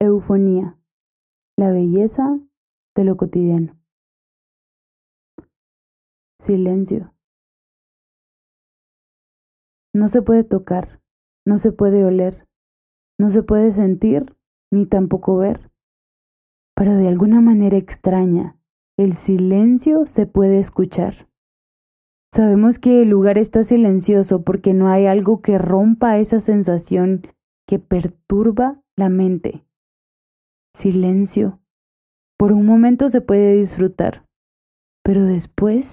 Eufonía, la belleza de lo cotidiano. Silencio. No se puede tocar, no se puede oler, no se puede sentir ni tampoco ver. Pero de alguna manera extraña, el silencio se puede escuchar. Sabemos que el lugar está silencioso porque no hay algo que rompa esa sensación que perturba la mente silencio. Por un momento se puede disfrutar, pero después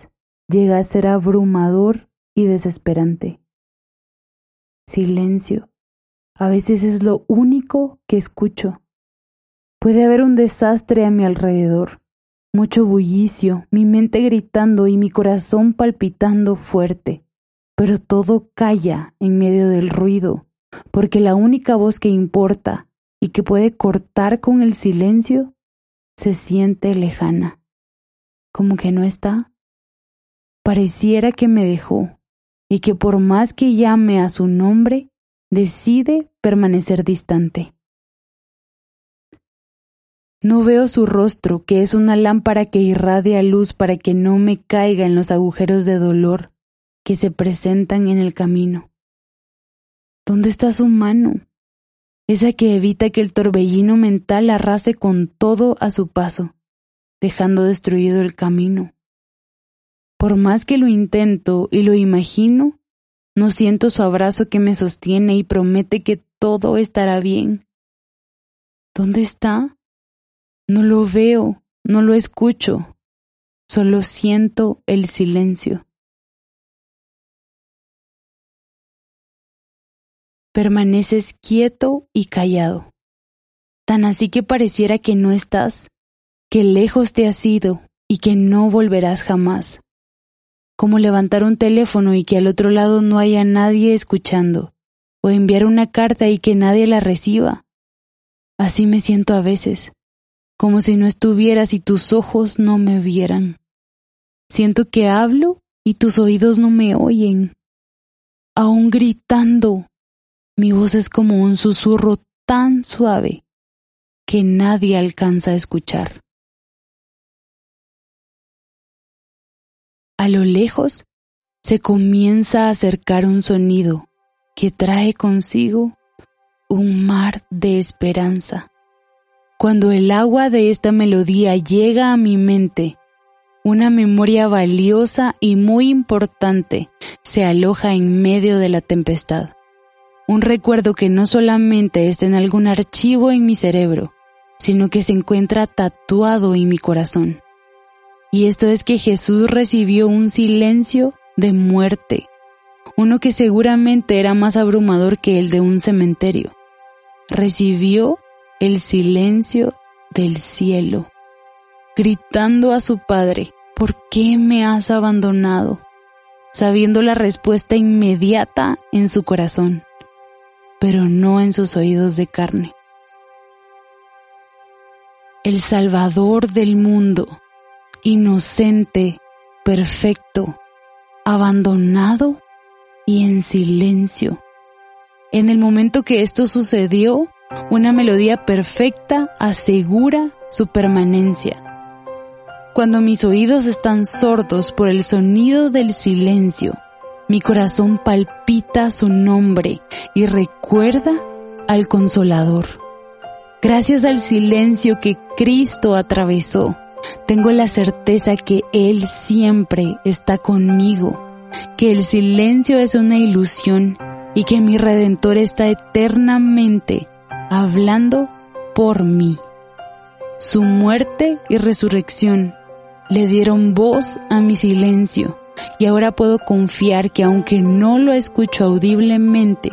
llega a ser abrumador y desesperante. Silencio. A veces es lo único que escucho. Puede haber un desastre a mi alrededor, mucho bullicio, mi mente gritando y mi corazón palpitando fuerte, pero todo calla en medio del ruido, porque la única voz que importa y que puede cortar con el silencio, se siente lejana, como que no está. Pareciera que me dejó y que por más que llame a su nombre, decide permanecer distante. No veo su rostro, que es una lámpara que irradia luz para que no me caiga en los agujeros de dolor que se presentan en el camino. ¿Dónde está su mano? Esa que evita que el torbellino mental arrase con todo a su paso, dejando destruido el camino. Por más que lo intento y lo imagino, no siento su abrazo que me sostiene y promete que todo estará bien. ¿Dónde está? No lo veo, no lo escucho, solo siento el silencio. Permaneces quieto y callado. Tan así que pareciera que no estás, que lejos te has ido y que no volverás jamás. Como levantar un teléfono y que al otro lado no haya nadie escuchando, o enviar una carta y que nadie la reciba. Así me siento a veces, como si no estuvieras y tus ojos no me vieran. Siento que hablo y tus oídos no me oyen. Aún gritando, mi voz es como un susurro tan suave que nadie alcanza a escuchar. A lo lejos se comienza a acercar un sonido que trae consigo un mar de esperanza. Cuando el agua de esta melodía llega a mi mente, una memoria valiosa y muy importante se aloja en medio de la tempestad un recuerdo que no solamente está en algún archivo en mi cerebro, sino que se encuentra tatuado en mi corazón. Y esto es que Jesús recibió un silencio de muerte, uno que seguramente era más abrumador que el de un cementerio. Recibió el silencio del cielo, gritando a su Padre, ¿por qué me has abandonado? sabiendo la respuesta inmediata en su corazón pero no en sus oídos de carne. El Salvador del mundo, inocente, perfecto, abandonado y en silencio. En el momento que esto sucedió, una melodía perfecta asegura su permanencia. Cuando mis oídos están sordos por el sonido del silencio, mi corazón palpita su nombre y recuerda al Consolador. Gracias al silencio que Cristo atravesó, tengo la certeza que Él siempre está conmigo, que el silencio es una ilusión y que mi Redentor está eternamente hablando por mí. Su muerte y resurrección le dieron voz a mi silencio y ahora puedo confiar que aunque no lo escucho audiblemente,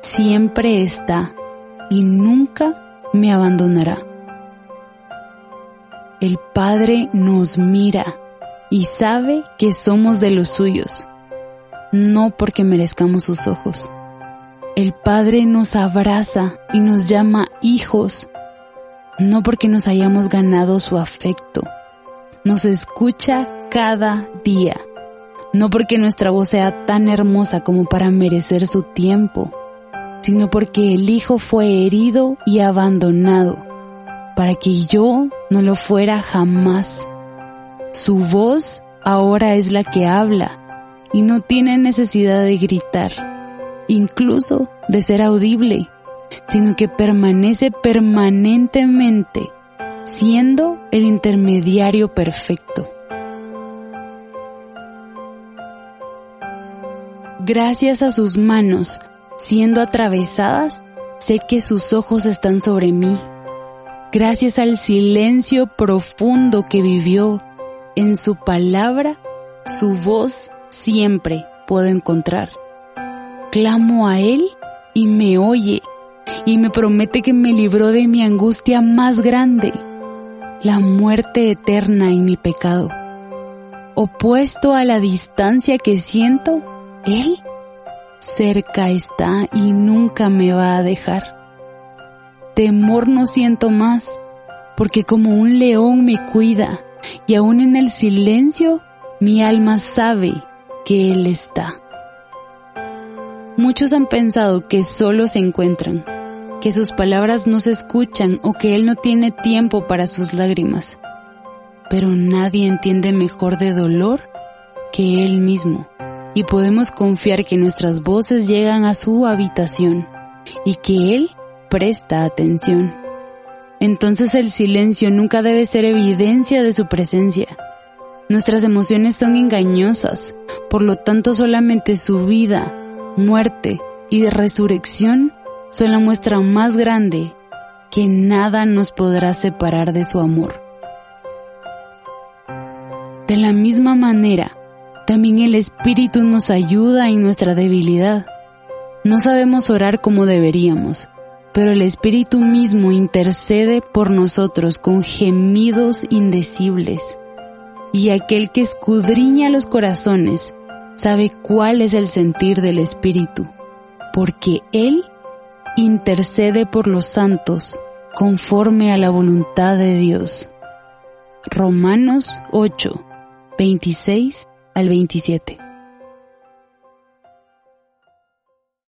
siempre está y nunca me abandonará. El Padre nos mira y sabe que somos de los suyos, no porque merezcamos sus ojos. El Padre nos abraza y nos llama hijos, no porque nos hayamos ganado su afecto. Nos escucha cada día no porque nuestra voz sea tan hermosa como para merecer su tiempo, sino porque el Hijo fue herido y abandonado, para que yo no lo fuera jamás. Su voz ahora es la que habla y no tiene necesidad de gritar, incluso de ser audible, sino que permanece permanentemente siendo el intermediario perfecto. Gracias a sus manos siendo atravesadas, sé que sus ojos están sobre mí. Gracias al silencio profundo que vivió, en su palabra, su voz siempre puedo encontrar. Clamo a Él y me oye y me promete que me libró de mi angustia más grande, la muerte eterna y mi pecado. Opuesto a la distancia que siento, Él cerca está y nunca me va a dejar. Temor no siento más, porque como un león me cuida y aún en el silencio mi alma sabe que Él está. Muchos han pensado que solo se encuentran, que sus palabras no se escuchan o que Él no tiene tiempo para sus lágrimas. Pero nadie entiende mejor de dolor que Él mismo y podemos confiar que nuestras voces llegan a su habitación y que Él presta atención. Entonces el silencio nunca debe ser evidencia de su presencia Nuestras emociones son engañosas, por lo tanto solamente su vida, muerte y resurrección son la muestra más grande que nada nos podrá separar de su amor. De la misma manera, también el Espíritu nos ayuda en nuestra debilidad. No sabemos orar como deberíamos, pero el Espíritu mismo intercede por nosotros con gemidos indecibles y aquel que escudriña los corazones sabe cuál es el sentir del Espíritu, porque Él intercede por los santos conforme a la voluntad de Dios. Romanos 8, 26 al 27.